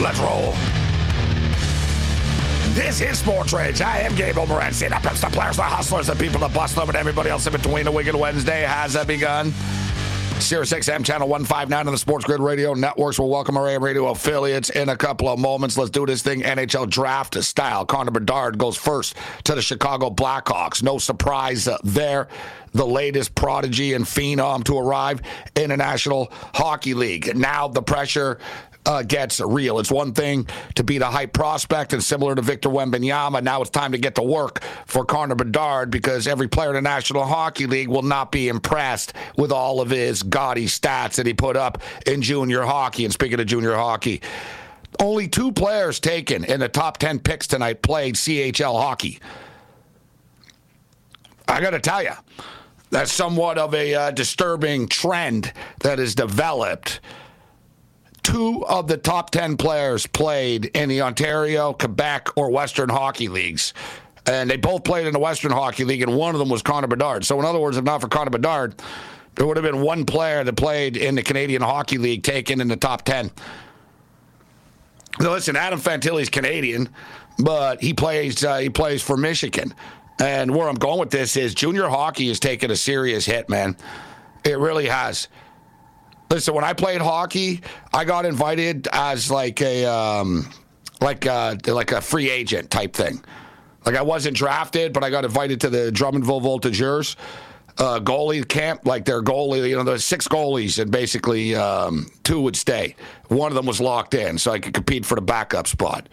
Let's roll. This is Sports Rage. I am Gabe Morency. The pimps, the players, the hustlers, the people, the bust them, and everybody else in between. The Wicked Wednesday has begun. Sirius XM Channel 159 on the Sports Grid Radio Networks will welcome our AM radio affiliates in a couple of moments. Let's do this thing NHL draft style. Connor Bedard goes first to the Chicago Blackhawks. No surprise there. The latest prodigy and phenom to arrive in the National Hockey League. Now the pressure uh, gets real. It's one thing to be the hype prospect and similar to Victor Wembanyama. Now it's time to get to work for Connor Bedard because every player in the National Hockey League will not be impressed with all of his gaudy stats that he put up in junior hockey. And speaking of junior hockey, only two players taken in the top 10 picks tonight played CHL hockey. I got to tell you, that's somewhat of a uh, disturbing trend that has developed two of the top 10 players played in the Ontario, Quebec, or Western Hockey Leagues. And they both played in the Western Hockey League, and one of them was Connor Bedard. So, in other words, if not for Connor Bedard, there would have been one player that played in the Canadian Hockey League taken in the top 10. Now, listen, Adam Fantilli's Canadian, but he plays uh, he plays for Michigan. And where I'm going with this is junior hockey has taken a serious hit, man. It really has. Listen, when I played hockey, I got invited as like a um, like a, like a free agent type thing. Like I wasn't drafted, but I got invited to the Drummondville Voltigeurs uh, goalie camp. Like their goalie, you know, there's six goalies, and basically um, two would stay. One of them was locked in, so I could compete for the backup spot.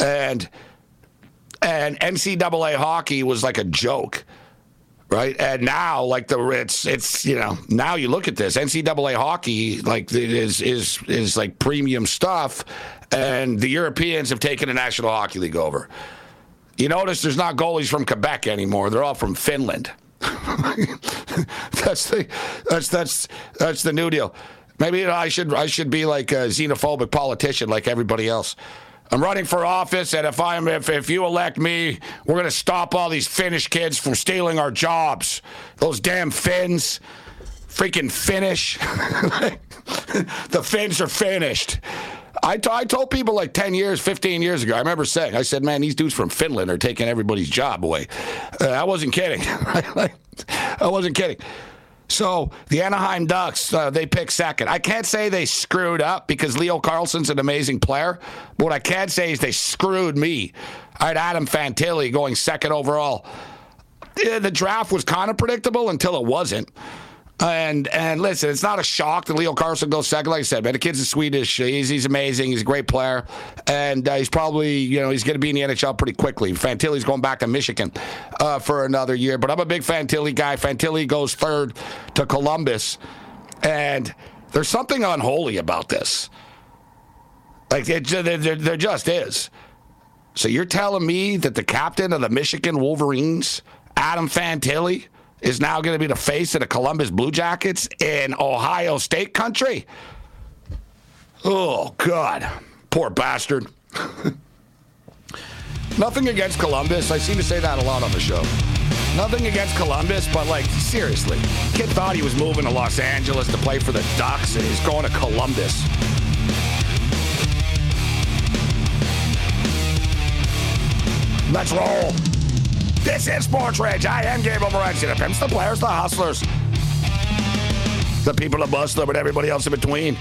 And and NCAA hockey was like a joke right? And now, like the it's it's you know now you look at this NCAA hockey like it is is is like premium stuff, and the Europeans have taken the National Hockey League over. You notice there's not goalies from Quebec anymore; they're all from Finland. that's the that's that's that's the new deal. Maybe you know, I should I should be like a xenophobic politician like everybody else. I'm running for office, and if I'm if, if you elect me, we're gonna stop all these Finnish kids from stealing our jobs. Those damn Finns, freaking Finnish. the Finns are finished. I, t- I told people like 10 years, 15 years ago, I remember saying, I said, man, these dudes from Finland are taking everybody's job away. Uh, I wasn't kidding. I wasn't kidding. So the Anaheim Ducks, uh, they pick second. I can't say they screwed up because Leo Carlsson's an amazing player. But what I can say is they screwed me. I had Adam Fantilli going second overall. The draft was kind of predictable until it wasn't. And and listen, it's not a shock that Leo Carlsson goes second. Like I said, man, the kid's a Swedish. He's, he's amazing. He's a great player, and uh, he's probably you know he's going to be in the NHL pretty quickly. Fantilli's going back to Michigan uh, for another year, but I'm a big Fantilli guy. Fantilli goes third to Columbus, and there's something unholy about this. Like it, there just is. So you're telling me that the captain of the Michigan Wolverines, Adam Fantilli, is now going to be the face of the Columbus Blue Jackets in Ohio State country. Oh, God. Poor bastard. Nothing against Columbus. I seem to say that a lot on the show. Nothing against Columbus, but like, seriously. Kid thought he was moving to Los Angeles to play for the Ducks, and he's going to Columbus. Let's roll. This is Sports Rage. I am Gabriel Morency. The pimps, the players, the hustlers, the people, the bustler, but everybody else in between.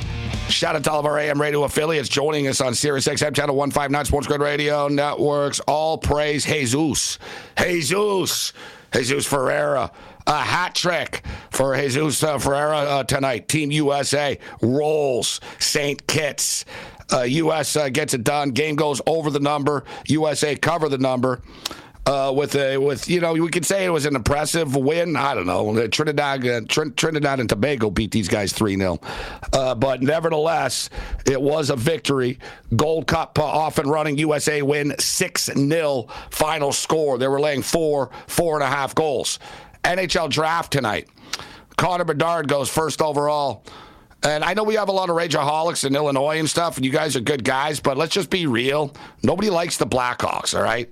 Shout out to all of our AM radio affiliates joining us on Sirius XM Channel 159 Sports Grid Radio Networks. All praise Jesus. Jesus. Jesus Ferreira. A hat trick for Jesus uh, Ferreira uh, tonight. Team USA rolls St. Kitts. Uh, US gets it done. Game goes over the number. USA cover the number. Uh, with a with you know we could say it was an impressive win. I don't know. Trinidad uh, Tr- Trinidad and Tobago beat these guys three 0 uh, but nevertheless it was a victory. Gold Cup uh, off and running. USA win six 0 final score. They were laying four four and a half goals. NHL draft tonight. Connor Bedard goes first overall. And I know we have a lot of rageaholics in Illinois and stuff, and you guys are good guys, but let's just be real. Nobody likes the Blackhawks, all right?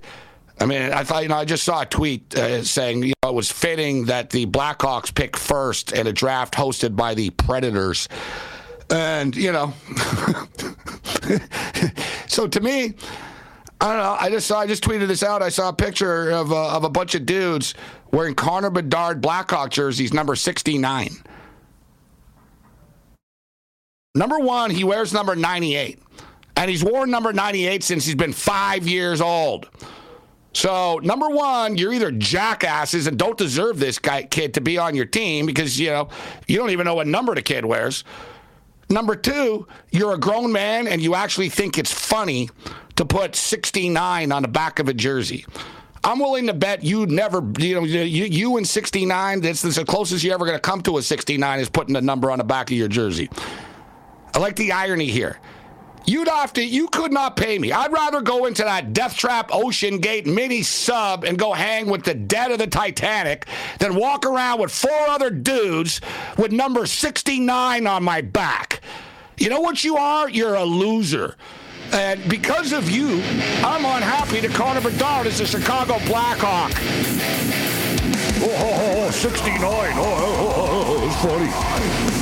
I mean, I thought, you know, I just saw a tweet uh, saying, you know, it was fitting that the Blackhawks pick first in a draft hosted by the Predators. And, you know, so to me, I don't know. I just saw. I just tweeted this out. I saw a picture of uh, of a bunch of dudes wearing Connor Bedard Blackhawk jerseys, number sixty nine. Number one, he wears number ninety eight, and he's worn number ninety eight since he's been five years old. So, number one, you're either jackasses and don't deserve this guy kid to be on your team because you know you don't even know what number the kid wears. Number two, you're a grown man and you actually think it's funny to put 69 on the back of a jersey. I'm willing to bet you never, you know, you, you and 69, this, this is the closest you're ever going to come to a 69 is putting a number on the back of your jersey. I like the irony here. You'd have to, you could not pay me. I'd rather go into that Death Trap Ocean Gate mini sub and go hang with the dead of the Titanic than walk around with four other dudes with number 69 on my back. You know what you are? You're a loser. And because of you, I'm unhappy that Connor Bedard is a Chicago Blackhawk. Oh, oh, oh 69. Oh, oh, oh, oh, oh it's funny.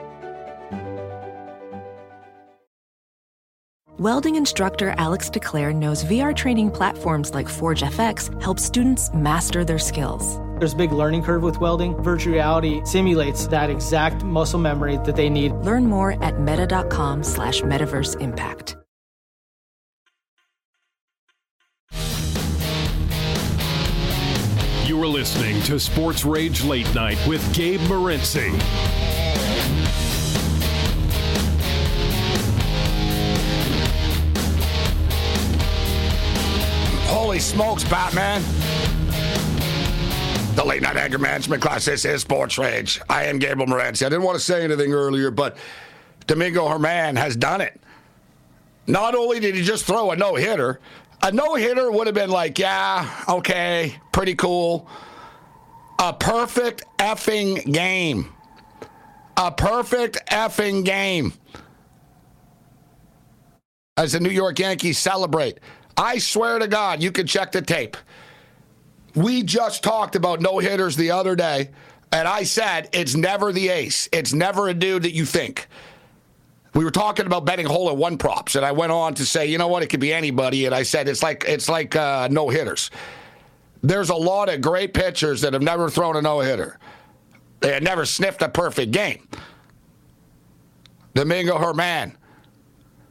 Welding instructor Alex DeClaire knows VR training platforms like Forge FX help students master their skills. There's a big learning curve with welding. Virtual reality simulates that exact muscle memory that they need. Learn more at meta.com slash metaverse impact. You are listening to Sports Rage Late Night with Gabe Morency. Holy smokes, Batman. The late night anger management class. This is Sports Rage. I am Gabriel Morency. I didn't want to say anything earlier, but Domingo Germán has done it. Not only did he just throw a no hitter, a no hitter would have been like, yeah, okay, pretty cool. A perfect effing game. A perfect effing game. As the New York Yankees celebrate. I swear to God, you can check the tape. We just talked about no hitters the other day, and I said it's never the ace. It's never a dude that you think. We were talking about betting hole in one props, and I went on to say, you know what, it could be anybody, and I said it's like it's like uh, no hitters. There's a lot of great pitchers that have never thrown a no hitter. They had never sniffed a perfect game. Domingo Germán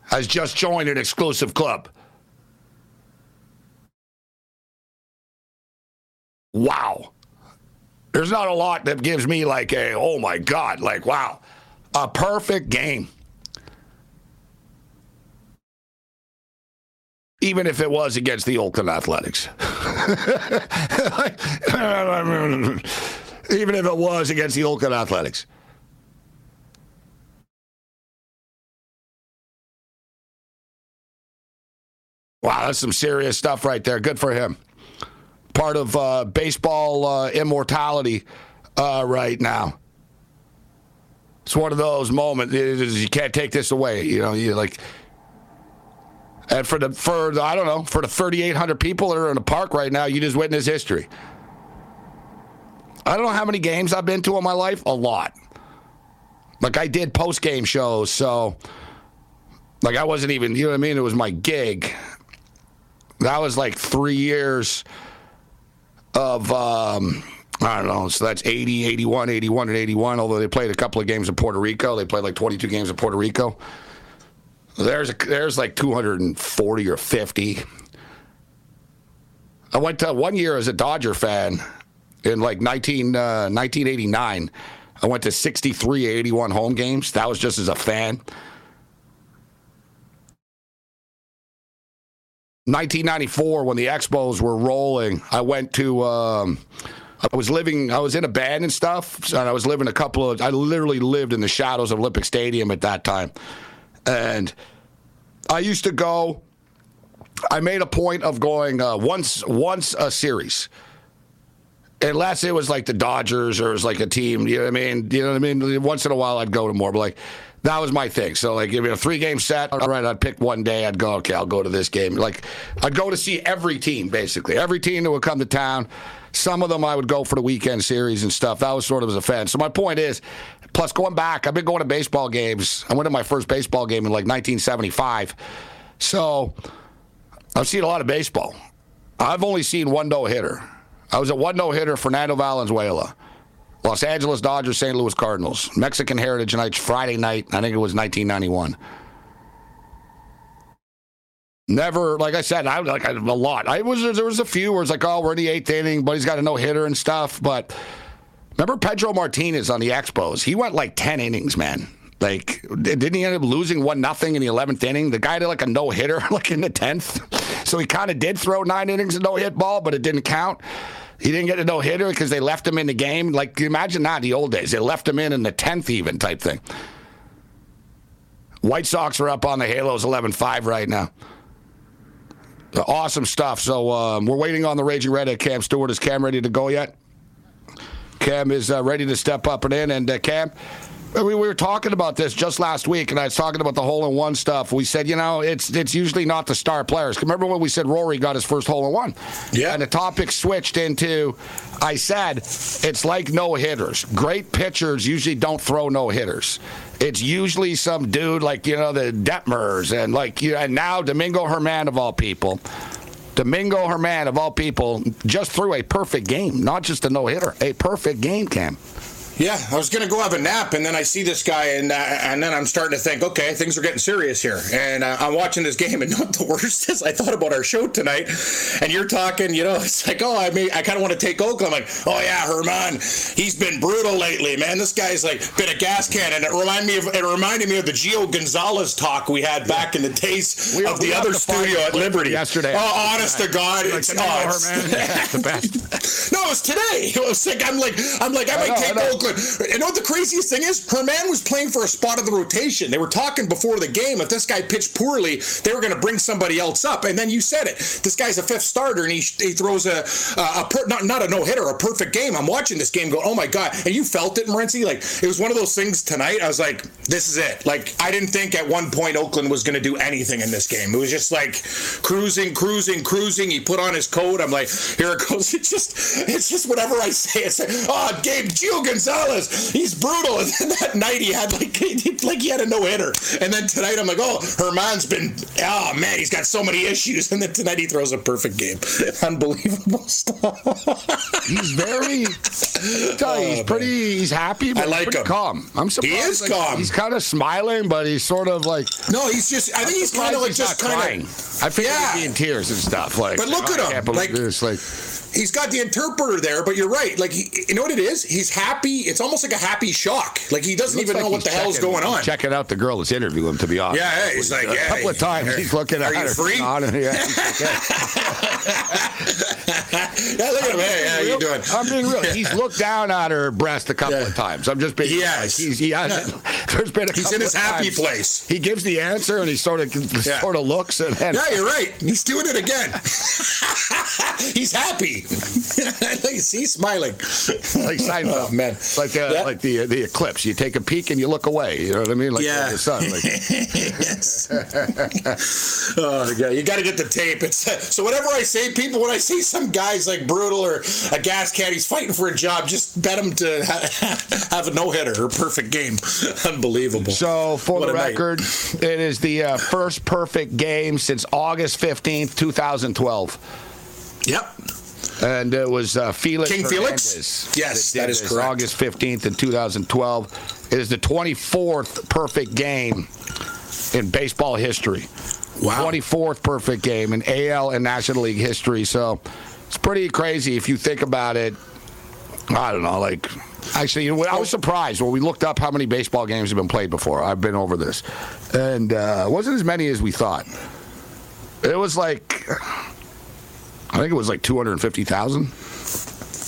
has just joined an exclusive club. Wow. There's not a lot that gives me like a, oh my God, like, wow, a perfect game. Even if it was against the Oakland Athletics. Even if it was against the Oakland Athletics. Wow, that's some serious stuff right there. Good for him. Part of uh, baseball uh, immortality uh, right now. It's one of those moments you can't take this away. You know, you like. And for the for the, I don't know for the 3,800 people that are in the park right now, you just witness history. I don't know how many games I've been to in my life. A lot. Like I did post game shows, so like I wasn't even. You know what I mean? It was my gig. That was like three years of, um, I don't know, so that's 80, 81, 81, and 81, although they played a couple of games in Puerto Rico. They played like 22 games in Puerto Rico. There's, a, there's like 240 or 50. I went to one year as a Dodger fan in like 19, uh, 1989. I went to 63, 81 home games. That was just as a fan. 1994, when the Expos were rolling, I went to. Um, I was living. I was in a band and stuff, and I was living a couple of. I literally lived in the shadows of Olympic Stadium at that time, and I used to go. I made a point of going uh, once once a series. Unless it was like the Dodgers or it was like a team, you know what I mean? You know what I mean? Once in a while I'd go to more, but like that was my thing. So like, if you a three game set, all right, I'd pick one day. I'd go, okay, I'll go to this game. Like, I'd go to see every team basically, every team that would come to town. Some of them I would go for the weekend series and stuff. That was sort of as a fan. So my point is, plus going back, I've been going to baseball games. I went to my first baseball game in like 1975. So I've seen a lot of baseball. I've only seen one no hitter. I was at one no hitter, Fernando Valenzuela. Los Angeles Dodgers, St. Louis Cardinals. Mexican Heritage Night, Friday night. I think it was 1991. Never, like I said, I like a lot. I was there was a few where it's like, oh, we're in the eighth inning, but he's got a no hitter and stuff. But remember Pedro Martinez on the Expos? He went like ten innings, man. Like, didn't he end up losing one nothing in the eleventh inning? The guy did like a no hitter, like in the tenth. So he kind of did throw nine innings of no hit ball, but it didn't count. He didn't get a no hitter because they left him in the game. Like, imagine that the old days. They left him in in the 10th, even type thing. White Sox are up on the Halos 11 5 right now. Awesome stuff. So um, we're waiting on the Raging Red at Cam Stewart. Is Cam ready to go yet? Cam is uh, ready to step up and in. And uh, Cam, we were talking about this just last week, and I was talking about the hole in one stuff. We said, you know, it's it's usually not the star players. Remember when we said Rory got his first hole in one? Yeah. And the topic switched into, I said, it's like no hitters. Great pitchers usually don't throw no hitters. It's usually some dude like you know the Detmers and like you know, and now Domingo Germán of all people. Domingo Germán, of all people just threw a perfect game, not just a no hitter, a perfect game, Cam. Yeah, I was going to go have a nap, and then I see this guy, and uh, and then I'm starting to think, okay, things are getting serious here. And uh, I'm watching this game, and not the worst is I thought about our show tonight, and you're talking, you know, it's like, oh, I mean, I kind of want to take Oakland. I'm like, oh yeah, Germán, he's been brutal lately, man. This guy's like been a gas cannon. It reminded me of it reminded me of the Gio Gonzalez talk we had back in the days We- of we the other studio at Liberty yesterday. Oh, honest to God, Like, it's, oh, it's- Germán, the best. no, it was today. It was like I'm like I'm like I might know, I take Oakland. You know what the craziest thing is? Germán was playing for a spot of the rotation. They were talking before the game. If this guy pitched poorly, they were going to bring somebody else up. And then you said it. This guy's a fifth starter, and he, he throws a a, a per, not not a no hitter, a perfect game. I'm watching this game, go, oh my god! And you felt it, Morency. Like it was one of those things tonight. I was like, this is it. Like I didn't think at one point Oakland was going to do anything in this game. It was just like cruising, cruising, cruising. He put on his coat. I'm like, here it goes. It's just it's just whatever I say. It's like, oh, Gabe Gio Gonzalez Gonzalez, he's brutal. And then that night he had like he, like he had a no hitter. And then tonight I'm like, oh, Germán's been oh man, he's got so many issues. And then tonight he throws a perfect game. Unbelievable stuff. he's very. he's Oh, pretty. He's happy. But I like pretty him. Calm. I'm surprised. He is like, calm. He's kind of smiling, but he's sort of like. No, he's just. I think he's kind of like just kind crying. of. I feel Yeah. like he'd be in tears and stuff. Like, But look oh, I at him, like- this. Like, He's got the interpreter there, but you're right. Like, he, you know what it is? He's happy. It's almost like a happy shock. Like he doesn't even like know what the hell's checking- going on. Checking out the girl that's interviewing him. To be honest. Yeah, yeah, he's like, a yeah, couple of times he's looking at her. free? On, and- yeah, yeah, look at him. Hey, how you doing? I'm being real. He's looked down at her breast a couple Yeah. of times. I'm just being. He like, he's, he has. There's been a He's in his happy times place. He gives the answer and he sort of sort of looks and then Yeah, you're right. He's doing it again. he's happy. He's smiling. like Seinfeld. Oh, man. It's like uh, Yeah. like the the eclipse. You take a peek and you look away. You know what I mean? Like Yeah. the sun. Like, yes. oh, yeah, you got to get the tape. It's so whatever I say, people, when I see some guys like brutal or a gas cat, he's fighting for a job. Just bet him to ha- have a no hitter or perfect game. Unbelievable. So, for What the a night. record, it is the uh, first perfect game since August 15th, 2012. Yep. And it was uh, Felix King Felix? Hernandez Yes, did that is correct. August 15th in 2012. It is the 24th perfect game in baseball history. Wow. 24th perfect game in AL and National League history. So it's pretty crazy if you think about it. I don't know, like. Actually, you know, I was surprised when we looked up how many baseball games have been played before. I've been over this, and uh, it wasn't as many as we thought. It was like, I think it was like two hundred fifty thousand.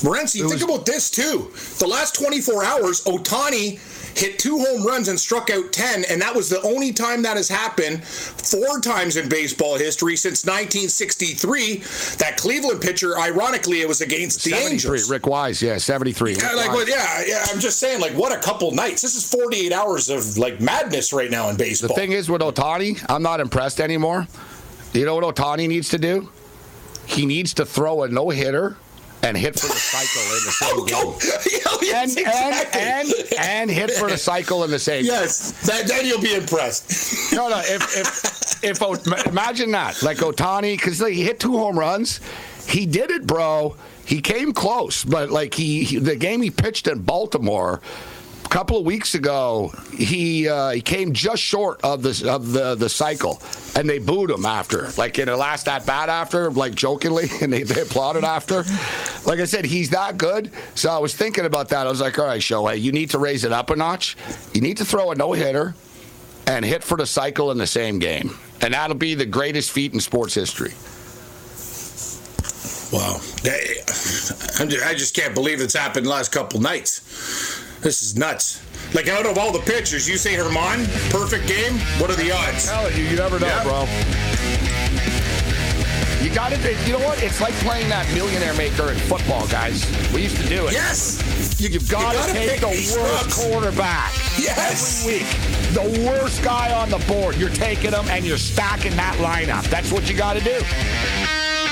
Morency, think about this too. The last 24 hours, Ohtani hit two home runs and struck out 10, and that was the only time that has happened four times in baseball history since 1963. That Cleveland pitcher, ironically, it was against the. Angels. Rick Wise, yeah, seventy-three. Yeah, Rick like, well, yeah, yeah, I'm just saying, like, what a couple nights. This is 48 hours of like madness right now in baseball. The thing is with Ohtani, I'm not impressed anymore. You know what Ohtani needs to do? He needs to throw a no hitter and hit for the cycle in the same Oh, game. Oh, yes, And, exactly. and, and, and hit for the cycle in the same game. yes, then you'll be impressed. No, no. If if if O- imagine that, like Ohtani, because he hit two home runs, he did it, bro. He came close, but like he, he the game he pitched in Baltimore. Couple of weeks ago, he uh, he came just short of the of the the cycle, and they booed him after, like in the last at bat after, like jokingly, and they, they applauded after. Like I said, he's that good. So I was thinking about that. I was like, all right, Shohei, you need to raise it up a notch. You need to throw a no hitter and hit for the cycle in the same game. And that'll be the greatest feat in sports history. Wow. I just can't believe it's happened the last couple nights. This is nuts. Like, out of all the pitchers, you say Germán, perfect game? What are the odds? telling you, you never know, Yeah. bro. You got to, you know what? It's like playing that millionaire maker in football, guys. We used to do it. Yes! You've got gotta take the worst scrubs. quarterback Yes. every week. The worst guy on the board. You're taking him and you're stacking that lineup. That's what you got to do.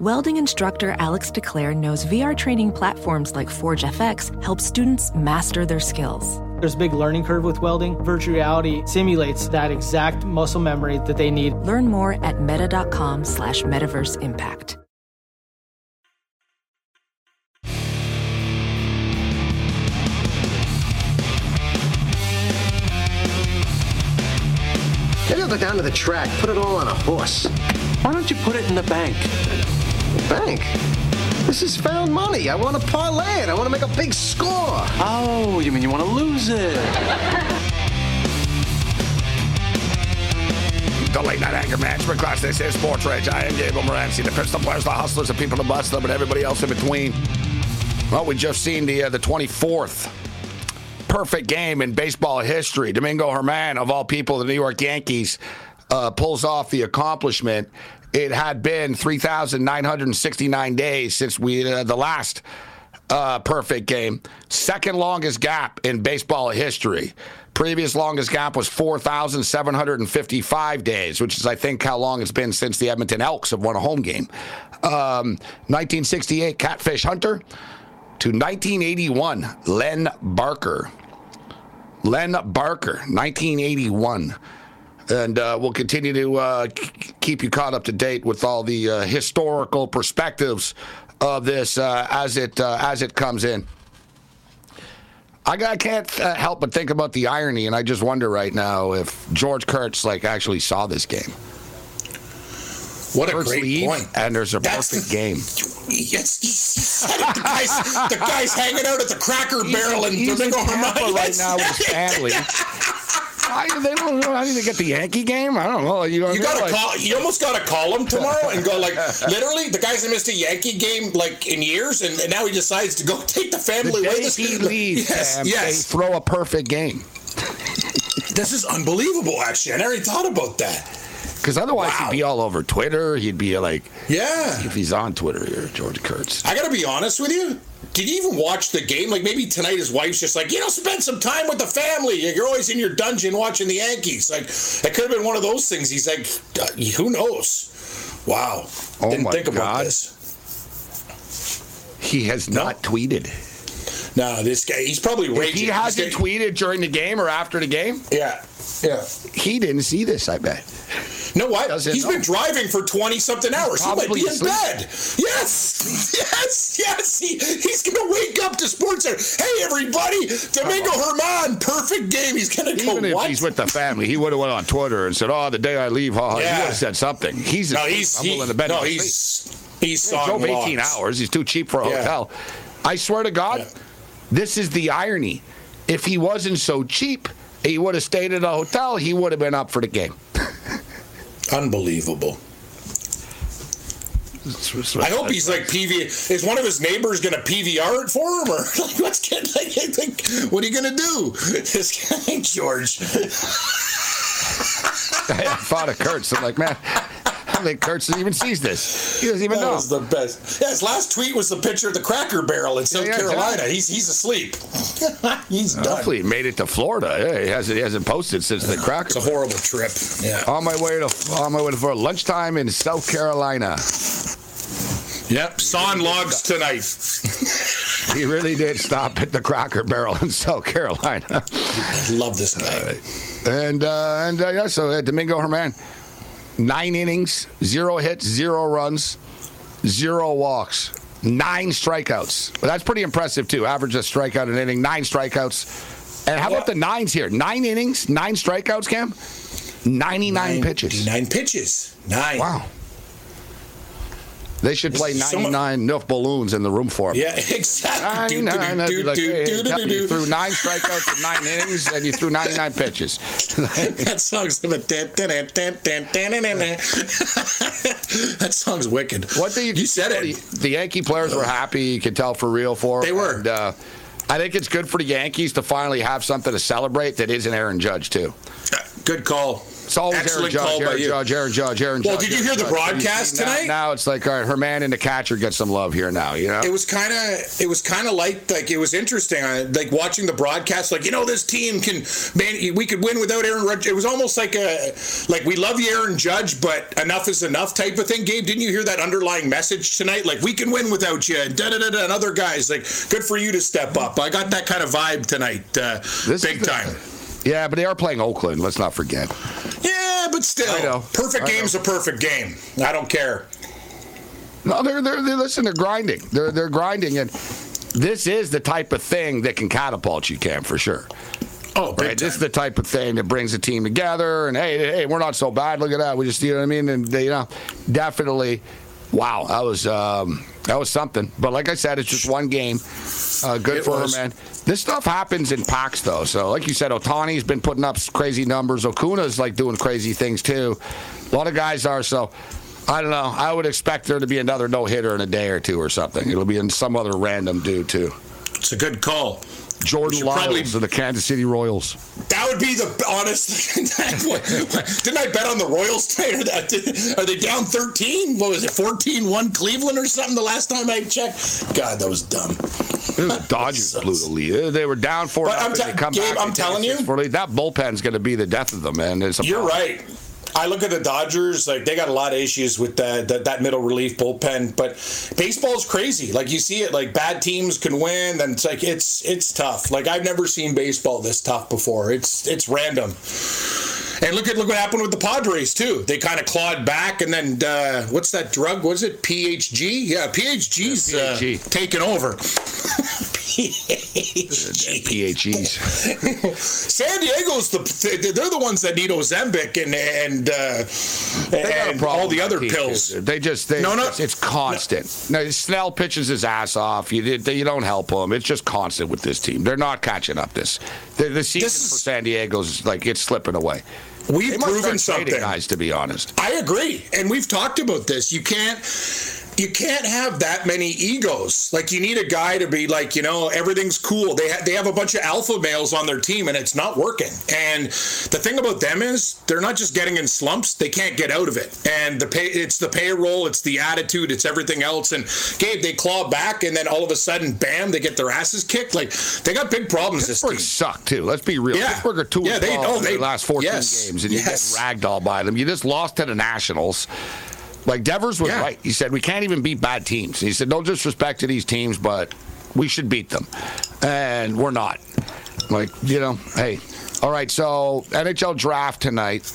Welding instructor Alex DeClaire knows VR training platforms like Forge FX help students master their skills. There's a big learning curve with welding. Virtual reality simulates that exact muscle memory that they need. Learn more at meta.com slash metaverse impact. Maybe I'll go down to the track, put it all on a horse. Why don't you put it in the bank? Bank? This is found money. I want to parlay it. I want to make a big score. Oh, you mean you want to lose it? The late night anger management class. This is Sports Rage. I am Gabriel Morency. The pistol players, the hustlers, the people, the bust them, and everybody else in between. Well, we just seen the uh, the 24th perfect game in baseball history. Domingo Germán, of all people, the New York Yankees, uh, pulls off the accomplishment. It had been 3,969 days since we uh, the last uh, perfect game. Second longest gap in baseball history. Previous longest gap was 4,755 days, which is, I think, how long it's been since the Edmonton Elks have won a home game. Um, 1968, Catfish Hunter to 1981, Len Barker. Len Barker, 1981. And uh, we'll continue to uh, keep you caught up to date with all the uh, historical perspectives of this uh, as it uh, as it comes in. I, I can't uh, help but think about the irony, and I just wonder right now if George Kurtz like actually saw this game. What a Kurtz great leave, point. And there's a That's perfect the- game. Yes, he said it. The guy's, the guy's hanging out at the Cracker Barrel in he's in Domingo Tampa right now with his family. I, they don't know. I need to get the Yankee game. I don't know. You, know, You gotta like- call. You almost gotta call him tomorrow and go like, literally, the guy's missed a Yankee game like in years, and, and now he decides to go take the The family day with us. he leaves, yes, Sam, yes. they throw a perfect game. This is unbelievable. Actually, I never even thought about that. Because otherwise, Wow. he'd be all over Twitter. He'd be like, Yeah. if he's on Twitter here, George Kurtz. I gotta be honest with you. Did you even watch the game? Like maybe tonight his wife's just like, you know, spend some time with the family. You're always in your dungeon watching the Yankees. Like it could have been one of those things. He's like, uh, who knows? Wow. Oh Didn't my think about God. this. He has not tweeted. No, this guy, he's probably If he hasn't tweeted during the game or after the game, Yeah. Yeah. he didn't see this, I bet. You know what? Doesn't He's know. been driving for 20 something hours. He might Probably be in bed. Yes. Yes. Yes. He, he's going to wake up to Sports Center. Hey, everybody. Domingo Germán. Perfect game. He's going to go, Even if what? he's with the family, he would have went on Twitter and said, "Oh, the day I leave, ha, ha." he would have said something." He's no, he's, I'm he, willing to bet. no, he's, sleep. he's He drove 18 logs. hours. He's too cheap for a Yeah. hotel. I swear to God, Yeah. this is the irony. If he wasn't so cheap, he would have stayed at a hotel. He would have been up for the game. Unbelievable. I hope he's like PV. Is one of his neighbors going to PVR it for him, or like what's get like, like what are you going to do? This guy George. I thought of Kurtz. I'm like, man, I don't think Kurtz even sees this. He doesn't even That know. was the best. Yeah, his last tweet was the picture of the Cracker Barrel in South yeah, Carolina. He's he's asleep. he's done. Hopefully, he made it to Florida. Yeah, he hasn't. He hasn't posted since the cracker. It's a horrible trip. Yeah. On my way to on my way to for lunchtime in South Carolina. Yep. Sawing logs tonight. He really did stop at the Cracker Barrel in South Carolina. Love this guy. And uh, and uh, yeah, so uh, Domingo Germán, nine innings, zero hits, zero runs, zero walks, nine strikeouts. Well, that's pretty impressive too. Average a strikeout an inning, nine strikeouts. And how about the nines here? Nine innings, nine strikeouts, Cam. Ninety-nine pitches. Nine pitches. Nine. Wow. They should play 99 Luftballons in the room for him. Yeah, exactly. 99, that'd be like, Do, do, do, hey, do, do, you threw nine strikeouts in nine innings, and you threw 99 pitches. That song's that song's wicked. What do you? You said it. The, the Yankee players were happy. You could tell for real for. They were. And, uh, I think it's good for the Yankees to finally have something to celebrate that isn't Aaron Judge too. Good call. It's always Excellent Aaron Judge, Aaron. Judge, Aaron Judge, Aaron Judge. Well, did you hear the broadcast tonight? Now, it's like all right, Germán and the catcher get some love here now. You know. It was kind of it was kind of like like it was interesting. I, like watching the broadcast, like you know this team can man we could win without Aaron. Judge. It was almost like a like we love you, Aaron Judge, but enough is enough type of thing. Gabe, didn't you hear that underlying message tonight? Like we can win without you. Da da da da. And other guys, like good for you to step up. I got that kind of vibe tonight, uh, This big the- time. Yeah, but they are playing Oakland. Let's not forget. Yeah, but still, I know. perfect I know. game's a perfect game. I don't care. No, they're, they're, they're listen. They're grinding. They're they're grinding, and this is the type of thing that can catapult you, Cam, for sure. Oh, Right, this is the type of thing that brings a team together. And hey, hey, we're not so bad. Look at that. We just, you know what I mean? And they, you know, definitely wow, that was um, that was something. But like I said, it's just one game. Uh, good It for was. her, man. This stuff happens in packs, though. So, like you said, Ohtani's been putting up crazy numbers. Acuña's like doing crazy things too. A lot of guys are. So, I don't know. I would expect there to be another no hitter in a day or two or something. It'll be in some other random dude too. It's a good call. Jordan Lyles probably- of the Kansas City Royals. That would be the honest. Didn't I bet on the Royals tonight? Or that, are they down 13? What was it, 14 1 Cleveland or something the last time I checked? God, that was dumb. The Dodgers blew the lead. Uh, they were down four. But I'm nothing. te- They come Gabe, I'm they take a telling you- that bullpen's going to be the death of them, man. It's You're problem. right. I look at the Dodgers, like they got a lot of issues with that that, that middle relief bullpen, but baseball's crazy. Like you see it, like bad teams can win, then it's like it's it's tough. Like I've never seen baseball this tough before. It's it's random. And look at look what happened with the Padres too. They kind of clawed back, and then uh, what's that drug? Was it PHG? Yeah, PHG's Yeah, uh, PHG. taken over. PHEs. San Diego's the they're the ones that need Ozempic and and uh, They got a and all the other pills. They just they, No, no. it's, it's constant. No. Snell pitches his ass off. You you don't help him. It's just constant with this team. They're not catching up. This the, the season This is- for San Diego's like it's slipping away. We've proven something. guys. To be honest, I agree, and we've talked about this. You can't. You can't have that many egos. Like you need a guy to be like, you know, everything's cool. They ha- they have a bunch of alpha males on their team, and it's not working. And the thing about them is they're not just getting in slumps; they can't get out of it. And the pay, it's the payroll, it's the attitude, it's everything else. And Gabe, they claw back, and then all of a sudden, bam, they get their asses kicked. Like they got big problems. This team. suck too. Let's be real. Yeah. Pittsburgh are two Yeah, they- 12 oh, they- the last 14 yes. games, and you Yes. get ragdoll by them. You just lost to the Nationals. Like Devers was Yeah. right. He said we can't even beat bad teams. He said no disrespect to these teams, but we should beat them, and we're not. Like you know, hey, all right. So NHL draft tonight.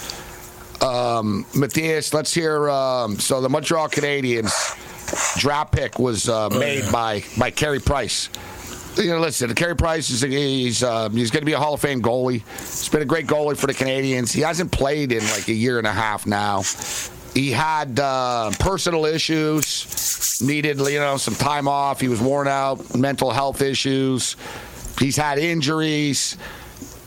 Um, Matthias, let's hear. Um, so the Montreal Canadiens draft pick was uh, made by by Carey Price. You know, listen, Carey Price is he's uh, he's going to be a Hall of Fame goalie. He's been a great goalie for the Canadiens. He hasn't played in like a year and a half now. He had uh, personal issues, needed you know some time off. He was worn out, mental health issues. He's had injuries.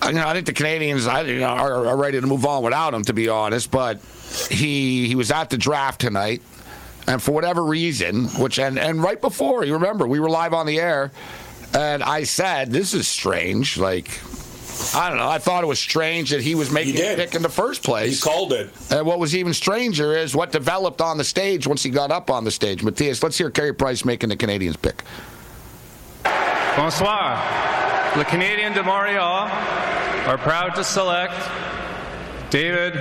I, you know, I think the Canadiens I, you know, are, are ready to move on without him, to be honest. But he he was at the draft tonight, and for whatever reason, which and and right before you remember we were live on the air, and I said this is strange. Like I don't know, I thought it was strange that he was making the pick in the first place. He place. called it. And what was even stranger is what developed on the stage once he got up on the stage. Matthias, let's hear Carey Price making the Canadiens pick. Bonsoir. Le Canadiens de Montreal are proud to select David.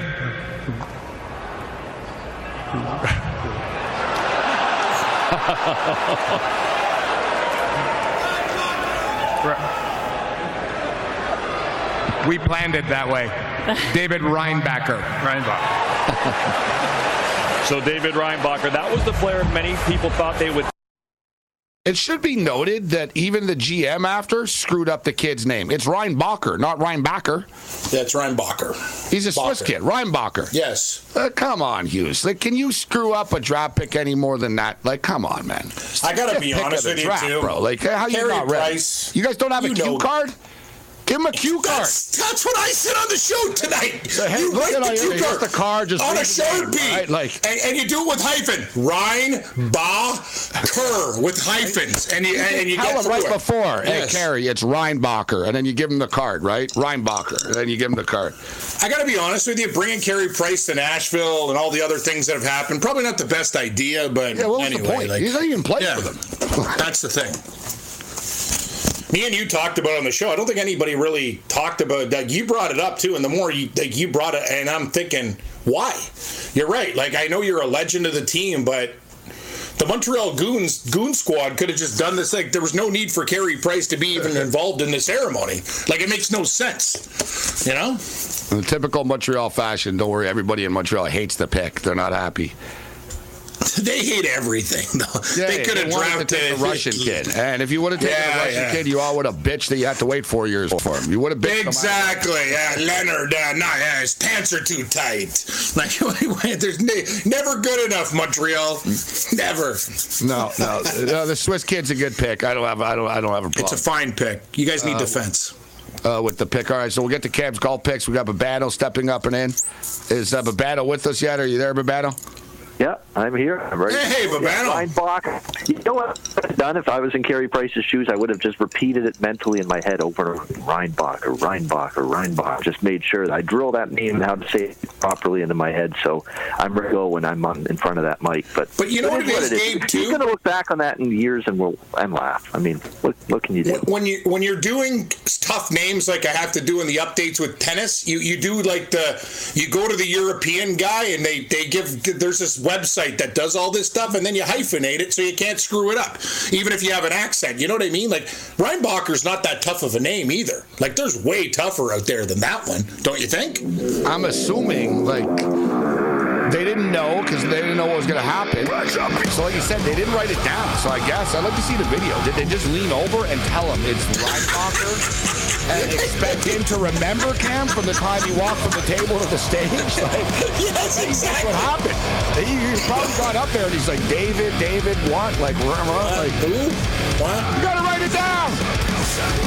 We planned it that way. David Reinbacher. Reinbach. So David Reinbacher, that was the player many people thought they would. It should be noted that even the GM after screwed up the kid's name. It's Reinbacher, not Reinbacher. That's Reinbacher. He's a Swiss kid, Reinbacher. Yes. Uh, come on, Hughes. Like, can you screw up a draft pick any more than that? Like, come on, man. I gotta Fifth be honest with you, draft, too. bro. Like, how you not ready? Price, you guys don't have a cue know- card? Give him a cue card. That's, that's what I said on the show tonight. So, hey, you write the cue card the card, just on a read the name, sharpie, right? Like- and, and you do it with hyphen. Ryan Ba Kerr with hyphens, and you and you Tell get him right it. before. Yes. Hey, Carey, it's Reinbacher. And then you give him the card, right? Reinbacher. And then you give him the card. I got to be honest with you. Bringing Carey Price to Nashville and all the other things that have happened, probably not the best idea. But Yeah, what was anyway, the point? like- He's not even playing Yeah. with them. That's the thing. Me and you talked about it on the show. I don't think anybody really talked about like you brought it up too, and the more you like you brought it, and I'm thinking, why? You're right. Like I know you're a legend of the team, but the Montreal Goons Goon Squad could have just done this. Like there was no need for Carey Price to be even involved in the ceremony. Like it makes no sense. You know? In the typical Montreal fashion, don't worry, everybody in Montreal hates the pick. They're not happy. They hate everything, though. Yeah, they could have drafted a Russian kid, and if you would have taken Yeah, a Russian yeah. kid, you all would have bitched that you had to wait four years for him. You would have bitched. Exactly. Yeah, Leonard. Uh, no, yeah, his pants are too tight. Like, there's ne- never good enough, Montreal. Never. No, no, no, the Swiss kid's a good pick. I don't have, I don't, I don't have a problem. It's a fine pick. You guys need Uh, defense. uh, with the pick. All right, so we'll get the Cam's golf picks. We got Babano stepping up and in. Is uh, Babano with us yet? Are you there, Babano? Yeah, I'm here. I'm ready. Hey, Babano. Reinbach. You know what I would have done if I was in Carey Price's shoes? I would have just repeated it mentally in my head over and over. Reinbach or Reinbach or Reinbach. Just made sure that I drill that name and how to say it properly into my head. So I'm ready to go when I'm on, in front of that mic. But But you know what it is, it Gabe, too? going to look back on that in years and we'll and laugh. I mean, what what can you do? when you when you're doing tough names like I have to do in the updates with tennis, you you do like the you go to the European guy and they they give there's this website that does all this stuff and then you hyphenate it so you can't screw it up, even if you have an accent. You know what I mean? Like Reinbacher's not that tough of a name either. Like there's way tougher out there than that one, don't you think? I'm assuming like they didn't know because they didn't know what was going to happen. So, like you said, they didn't write it down. So, I guess I'd like to see the video. Did they just lean over and tell him it's Reinbacher and expect him to remember Cam from the time he walked from the table to the stage? Like, yes, That's what happened. He, he probably got up there and he's like, David, David, what? Like, rah, rah, like who? What? You got to write it down.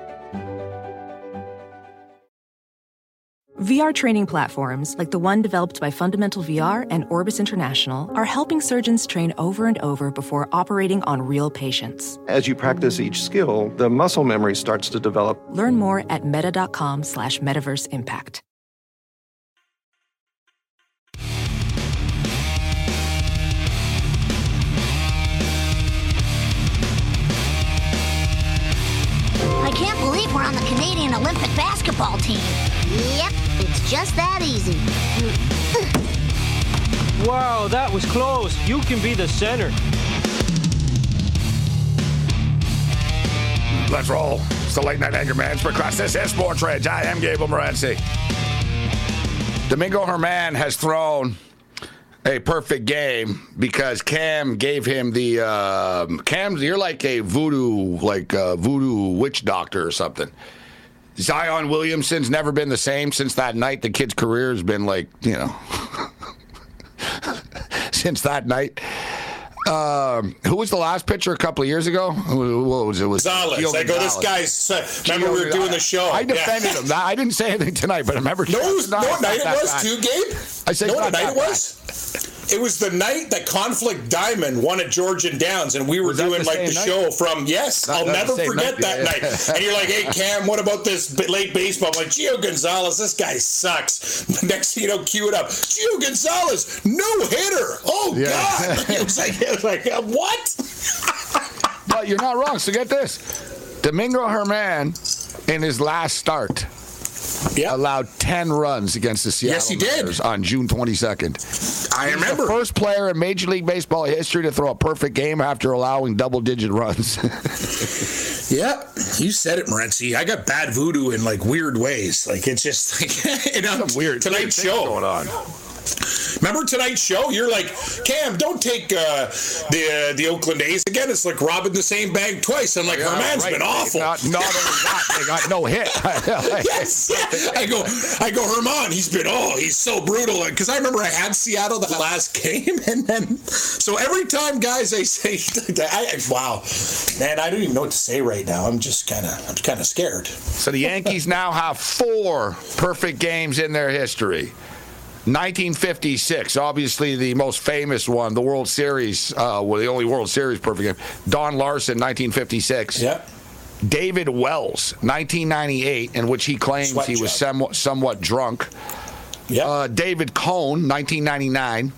VR training platforms, like the one developed by Fundamental VR and Orbis International, are helping surgeons train over and over before operating on real patients. As you practice each skill, the muscle memory starts to develop. Learn more at meta.com slash metaverse impact. I can't believe we're on the Canadian Olympic basketball team. Yep, it's just that easy. Wow, that was close. You can be the center. Let's roll. It's the late night anger management class. This is Sports Rage. I am Gable Morency. Domingo Germán has thrown a perfect game because Cam gave him the um, Cam. You're like a voodoo, like a voodoo witch doctor or something. Zion Williamson's never been the same since that night. The kid's career has been like you know since that night. Um, who was the last pitcher a couple of years ago? Who- What was it? it was Gonzalez. Gio I go, this guy's. Uh, remember, we were doing the show. I Yeah. defended him. I didn't say anything tonight, but I remember. No, it was, No, no, it's what not night it was too, Gabe? I said no, what night it was? It was the night that Conflict Diamond won at Georgian Downs, and we were Was doing the like the night? show from yes, That- I'll never forget night, that yeah. night. And you're like, "Hey Cam, what about this late baseball?" I'm like, "Gio Gonzalez, this guy sucks." Next thing you know, cue it up. Gio Gonzalez, no hitter. Oh Yeah. God! it was like, it was like uh, what? But you're not wrong. So get this: Domingo Germán, in his last start, allowed 10 runs against the Seattle Yes, he did. On June 22nd. I He's remember. the first player in Major League Baseball history to throw a perfect game after allowing double-digit runs. Yeah, you said it, Morency. I got bad voodoo in like weird ways. Like it's just like you know, weird Tonight's show going on. Remember tonight's show? You're like, Cam, don't take uh, the uh, the Oakland A's again. It's like robbing the same bank twice. I'm like, Yeah, Germán's right. been awful. Not, not only that, they got no hit. yes, yeah. I go, I go, Germán. He's been, oh, he's so brutal. Because I remember I had Seattle the last game, and then so every time, guys, I say, I, wow, man, I don't even know what to say right now. I'm just kind of, I'm kind of scared. So the Yankees now have four perfect games in their history. 1956, obviously the most famous one, the World Series, uh, well, the only World Series perfect game. Don Larsen, 1956. Yep. David Wells, 1998, in which he claims Sweat he was somewhat, somewhat drunk. Yep. Uh, David Cone, 1999.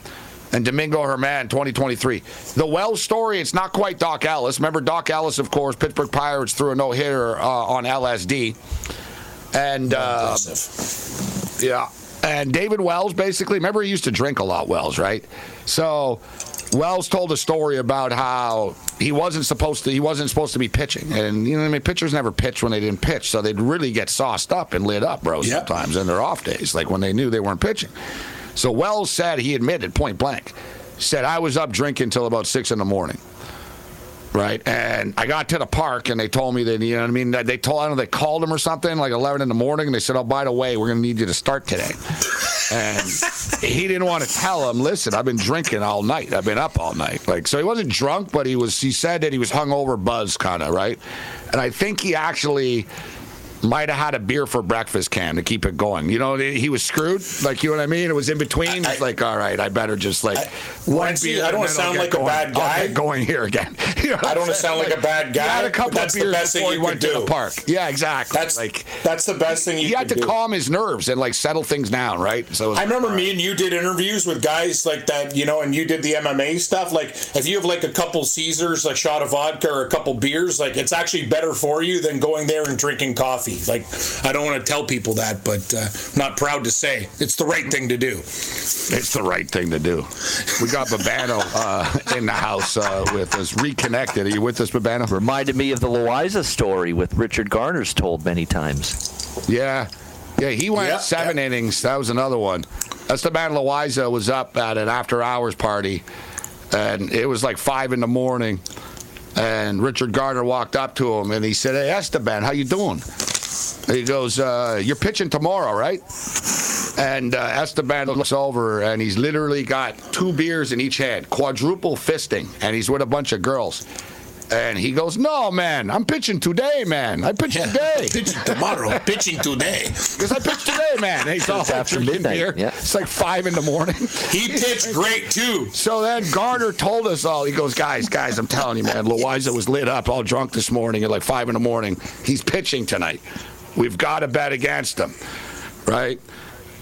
And Domingo Germán, 2023. The Wells story, it's not quite Doc Ellis. Remember, Doc Ellis, of course, Pittsburgh Pirates threw a no hitter uh, on LSD. And, uh, yeah. And David Wells, basically, remember he used to drink a lot, Wells, right? So Wells told a story about how he wasn't supposed to he wasn't supposed to be pitching. And you know, I mean pitchers never pitch when they didn't pitch, so they'd really get sauced up and lit up, bro, Yep. sometimes in their off days, like when they knew they weren't pitching. So Wells said he admitted point blank, said I was up drinking till about six in the morning. Right, and I got to the park, and they told me that you know what I mean. They told I don't know they called him or something like eleven in the morning, and they said, "Oh, by the way, we're going to need you to start today." And he didn't want to tell him, "Listen, I've been drinking all night. I've been up all night." Like, so he wasn't drunk, but he was. He said that he was hungover, buzzed, kind of right. And I think he actually might have had a beer for breakfast can to keep it going. You know, he was screwed. Like, you know what I mean? It was in between. It's like, all right, I better just like one Rancy, beer. I don't and then sound like get a going. bad guy. going here again. You know I don't wanna sound saying? like a bad guy. had a couple that's of the beers best thing you went could to the do. park. Yeah, exactly. That's like that's the best thing you, you had to do. calm his nerves and like settle things down, right? So was I remember me and you did interviews with guys like that, you know, and you did the MMA stuff. Like, if you have like a couple Caesars, a shot of vodka, or a couple beers, like it's actually better for you than going there and drinking coffee. Like, I don't want to tell people that, but uh, I'm not proud to say it's the right thing to do. It's the right thing to do. We got Babano uh, in the house uh, with us, reconnected. Are you with us, Babano? Reminded me of the Loaiza story with Richard Garner's told many times. Yeah. Yeah, he went Yeah, seven innings. That was another one. That's the man Loaiza was up at an after hours party, and it was like five in the morning. And Richard Gardner walked up to him and he said, Hey, Esteban, how you doing? He goes, uh, You're pitching tomorrow, right? And uh, Esteban looks over and he's literally got two beers in each hand, quadruple fisting, and he's with a bunch of girls. And he goes, No, man, I'm pitching today, man. I pitch today. pitching tomorrow, pitching today. Because I pitched today, man. And he's all after midnight, beer. yeah. It's like five in the morning. He pitched great too. So then Garner told us all. He goes, guys, guys, I'm telling you, man. Loaiza was lit up, all drunk this morning at like five in the morning. He's pitching tonight. We've got to bet against him, right?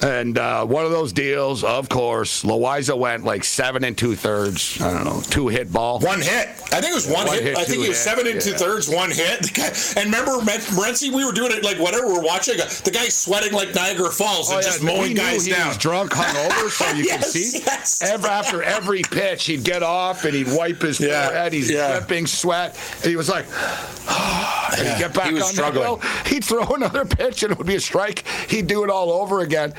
And uh, one of those deals, of course, Loaiza went like seven and two thirds. I don't know, two hit ball. One hit. I think it was one, One hit. hit, I think it was hit. seven and two thirds, one hit. Guy, and remember, Morency, we were doing it like whatever we're watching. The guy's sweating like Niagara Falls and Oh, yeah, just mowing guys he down. was drunk, hungover, so you Yes, could see. yes. Ever after every pitch, he'd get off and he'd wipe his Yeah, forehead. He's yeah. dripping sweat, and he was like, and he'd get back he was on the struggling. hill. He'd throw another pitch, and it would be a strike. He'd do it all over again,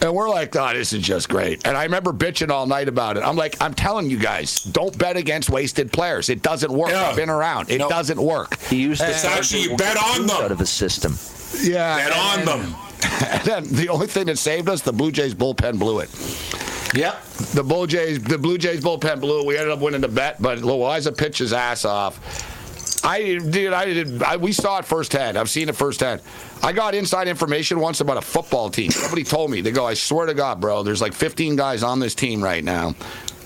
and we're like, oh, this is just great. And I remember bitching all night about it. I'm like, I'm telling you guys, don't bet against wasted players. It doesn't work. Yeah. I've been around. It No. doesn't work. He used And- It's actually you bet on them out of his system. yeah, Bet on and- them. And then the only thing that saved us, the Blue Jays bullpen blew it. Yep. The Blue Jays, the Blue Jays bullpen blew. it. We ended up winning the bet, but Loaiza pitched his ass off. I did. I did. I, we saw it firsthand. I've seen it firsthand. I got inside information once about a football team. Somebody told me. They go, I swear to God, bro. There's like 15 guys on this team right now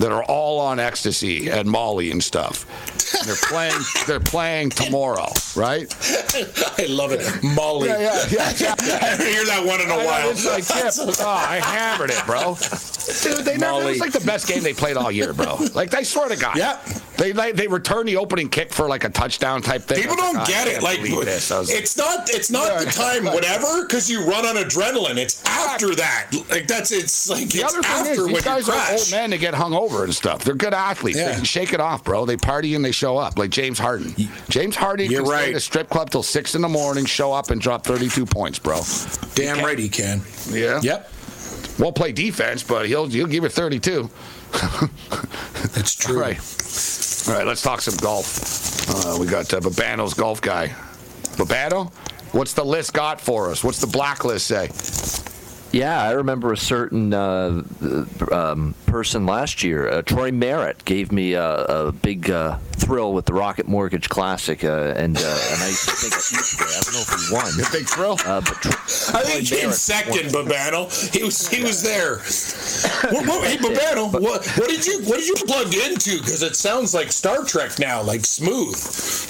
that are all on ecstasy and Molly and stuff. And they're playing. they're playing tomorrow, right? I love it. Molly. Yeah, yeah, yeah, yeah. I haven't heard that one in a I know, while. It's like, yeah, oh, I hammered it, bro. Dude, they never, it was like the best game they played all year, bro. Like, I swear to God. Yeah. They they, they returned the opening kick for like a touchdown type thing. People don't like, get it. Like this. I was- it's not. It's not the time. Whatever, because you run on adrenaline. It's after that. Like that's. It's like the it's other thing after is, when these guys you are old men to get hung over and stuff. They're good athletes. They can shake it off, bro. They party and they show up. Like James Harden. James Harden You're can stay right. at a strip club till six in the morning, show up and drop 32 points, bro. Damn right he can. Yeah. Yep. Won't play defense, but he'll he'll give you 32. That's true. All right. All right, let's talk some golf. Uh, we got uh, Babano's golf guy. Babano, what's the list got for us? What's the blacklist say? Yeah, I remember a certain uh, um, person last year. Uh, Troy Merritt gave me a, a big uh, thrill with the Rocket Mortgage Classic, uh, and uh, a nice I think I don't know if he won. A big thrill. Uh, but Tro- I think he Troy came Merritt second, won. Babano. He was he was there. What, what, hey, Babano, what, what did you what did you plug into? Because it sounds like Star Trek now, like smooth,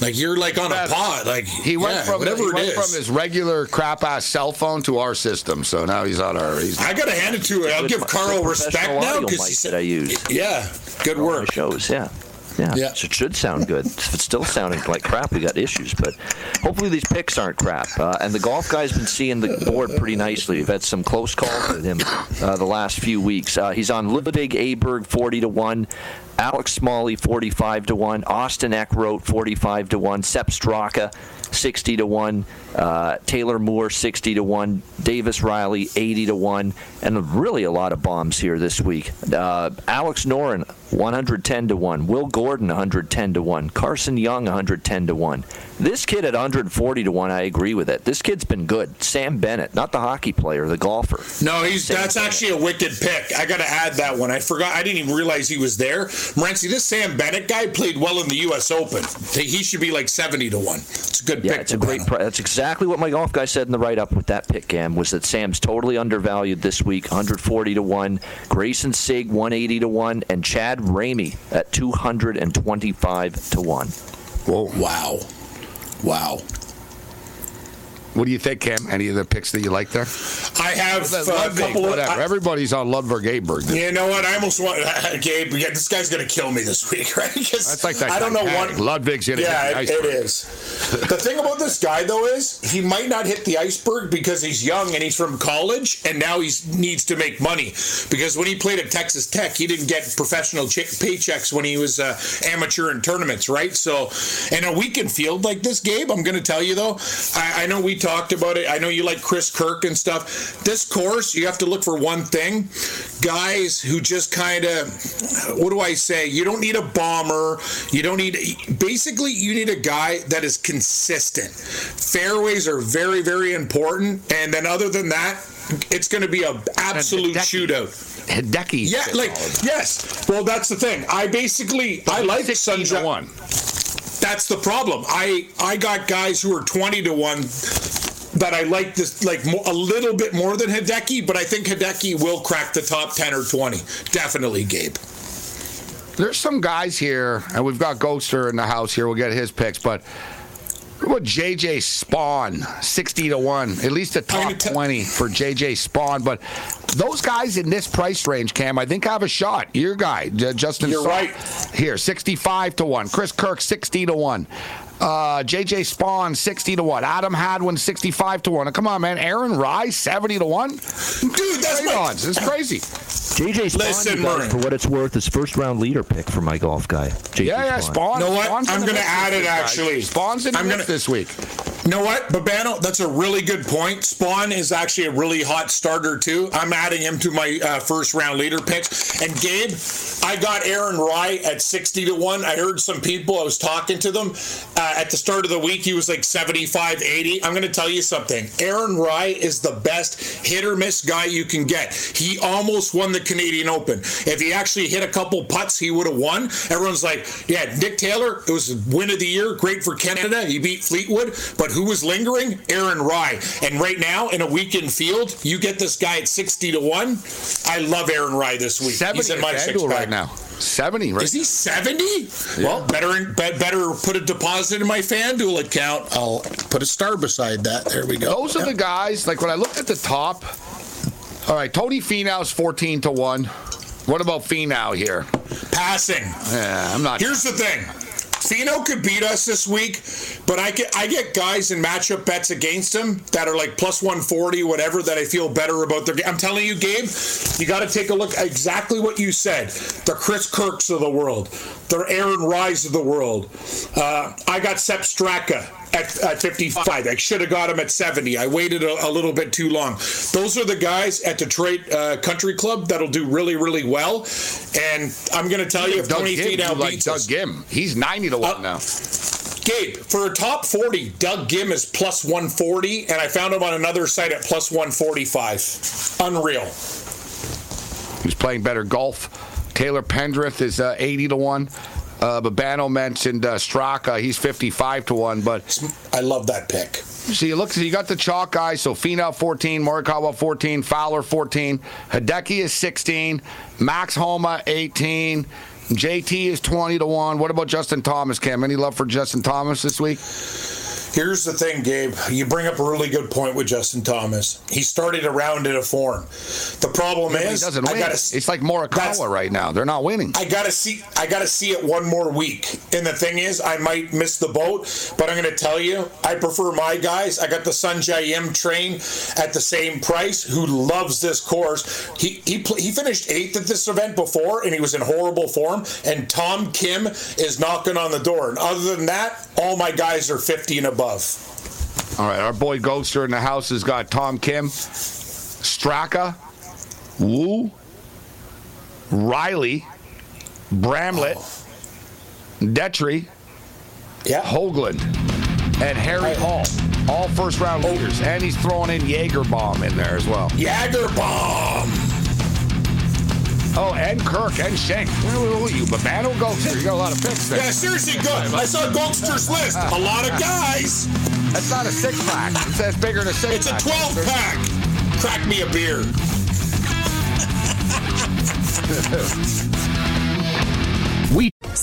like you're like on a pod, like He went yeah, from whatever he it went is. from his regular crap ass cell phone to our system. So now he's on our. He's I gotta hand it to it. I'll give Carl respect now because he said, I use. "Yeah, good on my work." shows. Yeah. Yeah. Yeah. So it should sound good. If it's still sounding like crap, we got issues. But hopefully these picks aren't crap. Uh, and the golf guy's been seeing the board pretty nicely. We've had some close calls with him uh, the last few weeks. Uh, he's on Ludwig Aberg 40 to 1. Alex Smalley 45 to 1, Austin Eckroat 45 to 1, Sepp Straka 60 to 1, uh, Taylor Moore 60 to 1, Davis Riley 80 to 1, and really a lot of bombs here this week. Uh, Alex Noren 110 to 1, Will Gordon 110 to 1, Carson Young 110 to 1. This kid at 140 to 1, I agree with it. This kid's been good. Sam Bennett, not the hockey player, the golfer. No, he's that's actually a wicked pick. I got to add that one. I forgot. I didn't even realize he was there. Morency, this Sam Bennett guy played well in the U.S. Open. He should be like seventy to one. It's a good Yeah, pick. it's a great. Pri- that's exactly what my golf guy said in the write-up with that pick. Cam was that Sam's totally undervalued this week, 140 to one. Grayson Sigg 180 to one, and Chad Ramey at 225 to one. Whoa! Wow, wow. What do you think, Cam? Any of the picks that you like there? I have uh, a couple of. whatever. I- Everybody's on Ludwig Aberg. you know what? I almost want Gabe. Yeah, this guy's gonna kill me this week, right? That's like that I don't know what. Ludwig's gonna Yeah, hit it is. the thing about this guy though is he might not hit the iceberg because he's young and he's from college and now he needs to make money because when he played at Texas Tech he didn't get professional ch- paychecks when he was uh, amateur in tournaments, right? So in a weekend field like this, Gabe, I'm going to tell you though, I, I know we talked about it. I know you like Chris Kirk and stuff. This course you have to look for one thing: guys who just kind of, what do I say? You don't need a bomber. You don't need. Basically, you need a guy that is consistent. Fairways are very, very important. And then other than that, it's going to be a absolute shootout. Hideki. Yeah, like yes. Well, that's the thing. I basically I like Sunshine. one. That's the problem. I I got guys who are twenty to one that I like this like a little bit more than Hideki, but I think Hideki will crack the top ten or twenty. Definitely, Gabe. There's some guys here, and we've got Ghoster in the house here. We'll get his picks, but what about JJ Spaun, 60 to 1? At least a top 20 for JJ Spaun. But those guys in this price range, Cam, I think have a shot. Your guy, Justin You're Saw- right. Here, 65 to 1. Chris Kirk, 60 to 1. Uh, JJ Spaun, 60 to 1. Adam Hadwin, 65 to 1. Come on, man. Aaron Rai, 70 to 1. Dude, that's Great my- odds. It's crazy. JJ Spaun, Listen, you guys, for what it's worth, is first round leader pick for my golf guy. JJ Yeah, yeah, Spaun. You know what? Spaun's I'm going to add it week, guys. actually. Spaun's in the gonna- this week. You know what, Babano? That's a really good point. Spaun is actually a really hot starter too. I'm adding him to my uh, first round leader picks. And Gabe, I got Aaron Rai at 60 to one. I heard some people. I was talking to them uh, at the start of the week. He was like 75, 80. I'm going to tell you something. Aaron Rai is the best hit or miss guy you can get. He almost won the Canadian Open. If he actually hit a couple putts, he would have won. Everyone's like, yeah, Nick Taylor. It was win of the year. Great for Canada. He beat Fleetwood. But who was lingering? Aaron Rai. And right now, in a weekend field, you get this guy at 60 to 1. I love Aaron Rai this week. 70 He's in my six right now. 70 right Is he 70? Well, better be- better put a deposit in my FanDuel account. I'll put a star beside that. There we go. Those are the guys, like when I looked at the top, all right, Tony Finau's 14 to 1. What about Finau here? Passing. Yeah, I'm not. Here's the thing. Finau could beat us this week, but I get I get guys in matchup bets against him that are like plus 140, whatever, that I feel better about their game. I'm telling you, Gabe, you got to take a look exactly what you said. The Chris Kirks of the world, the Aaron Rais of the world. Uh, I got Sep Straka at, at 55. I should have got him at 70. I waited a, a little bit too long. Those are the guys at Detroit uh, Country Club that'll do really, really well. And I'm going to tell you, if Doug Tony Ghim, Finau you like beats Doug us, Ghim. He's 90 to 1 now. Gabe, for a top 40, Doug Ghim is plus 140, and I found him on another site at plus 145. Unreal. He's playing better golf Taylor Pendrith is uh, 80 to 1. Uh, Babano mentioned uh, Straka. He's 55 to 1. But I love that pick. See, look, so you got the chalk guys. So Finau 14, Morikawa 14, Fowler 14, Hideki is 16, Max Homa 18, JT is 20 to 1. What about Justin Thomas, Cam? Any love for Justin Thomas this week? Here's the thing, Gabe. You bring up a really good point with Justin Thomas. He started a round in a form. The problem Yeah, is, I gotta. It's like Morikawa right now. They're not winning. I gotta see. I gotta see it one more week. And the thing is, I might miss the boat, but I'm gonna tell you, I prefer my guys. I got the Sungjae Im train at the same price. Who loves this course? He he he finished eighth at this event before, and he was in horrible form. And Tom Kim is knocking on the door. And other than that, all my guys are 50 and above. All right, our boy Ghoster in the house has got Tom Kim, Straka, Wu, Riley, Bramlett, Detry, yeah. Hoagland, and Harry Hall. All first round oh. leaders. And he's throwing in Jaeger Bomb in there as well. Jaeger Bomb! Oh, and Kirk and Shank. Who are you? Babano Ghoster. You got a lot of picks there. Yeah, seriously, good. I saw Ghoster's list. A lot of guys. That's not a six pack. It says bigger than a six It's a 12 pack. Crack me a beer.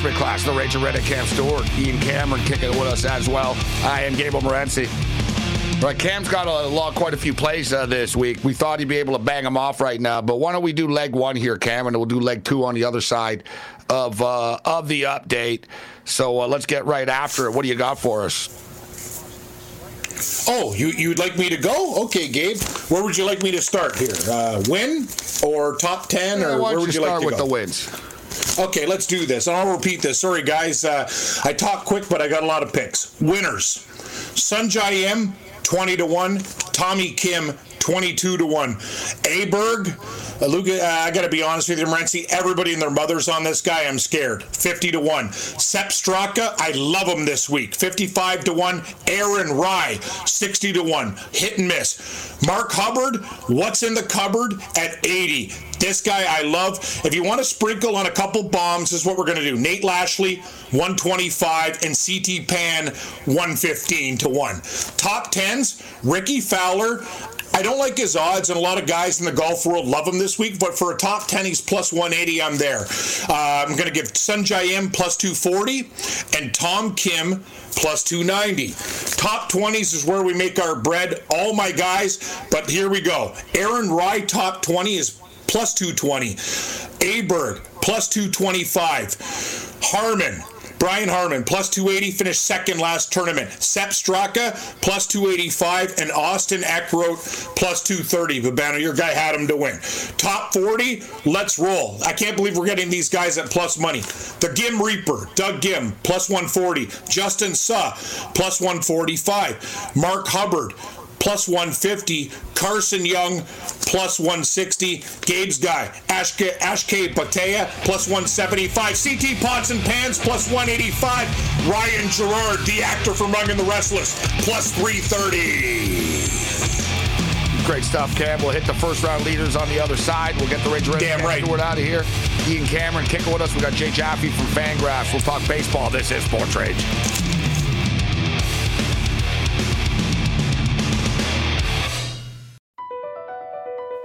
Class, the Rachel Reddick, Cam Stewart, Ian Cameron kicking with us as well. I am Gable Morency. Right, Cam's got a lot, quite a few plays uh, this week. We thought he'd be able to bang them off right now, but why don't we do leg one here, Cam, and we'll do leg two on the other side of uh, of the update. So uh, let's get right after it. What do you got for us? Oh, you, you'd like me to go? Okay, Gabe. Where would you like me to start here? Uh, win or top 10? Yeah, or where would you you like start to with go? the wins? Okay, let's do this. And I'll repeat this. Sorry, guys. Uh, I talk quick, but I got a lot of picks. Winners Sungjae Im, 20 to 1. Tommy Kim, 22 to 1. Aberg, uh, Luca, uh, I got to be honest with you, Morency. Everybody and their mother's on this guy. I'm scared. 50 to 1. Sep Straka, I love him this week. 55 to 1. Aaron Rai, 60 to 1. Hit and miss. Mark Hubbard, what's in the cupboard at 80. This guy I love. If you want to sprinkle on a couple bombs, this is what we're going to do. Nate Lashley, 125, and CT Pan, 115 to 1. Top 10s, Rickie Fowler. I don't like his odds, and a lot of guys in the golf world love him this week, but for a top 10, he's plus 180. I'm there. Uh, I'm going to give Sungjae Im plus 240 and Tom Kim plus 290. Top 20s is where we make our bread. All my guys, but here we go. Aaron Rai, top 20 is plus 220. Aberg, plus 225. Harman, Brian Harman, plus 280, finished second last tournament. Sep Straka, plus 285, and Austin Eckroat, plus 230. Babano, your guy had him to win. Top 40, let's roll. I can't believe we're getting these guys at plus money. The Ghim Reaper, Doug Ghim, plus 140. Justin Suh, plus 145. Mark Hubbard, plus 150. Carson Young, plus 160. Gabe's guy, Akshay, Akshay Bhatia, plus 175. CT Pots and Pans, plus 185. Ryan Gerard, the actor from Young and the Restless, plus 330. Great stuff, Cam. We'll hit the first round leaders on the other side. We'll get the Rage Red Damn right. We're out of here. Ian Cameron kicking with us. We got Jay Jaffe from Fangraphs. We'll talk baseball. This is Sports Rage.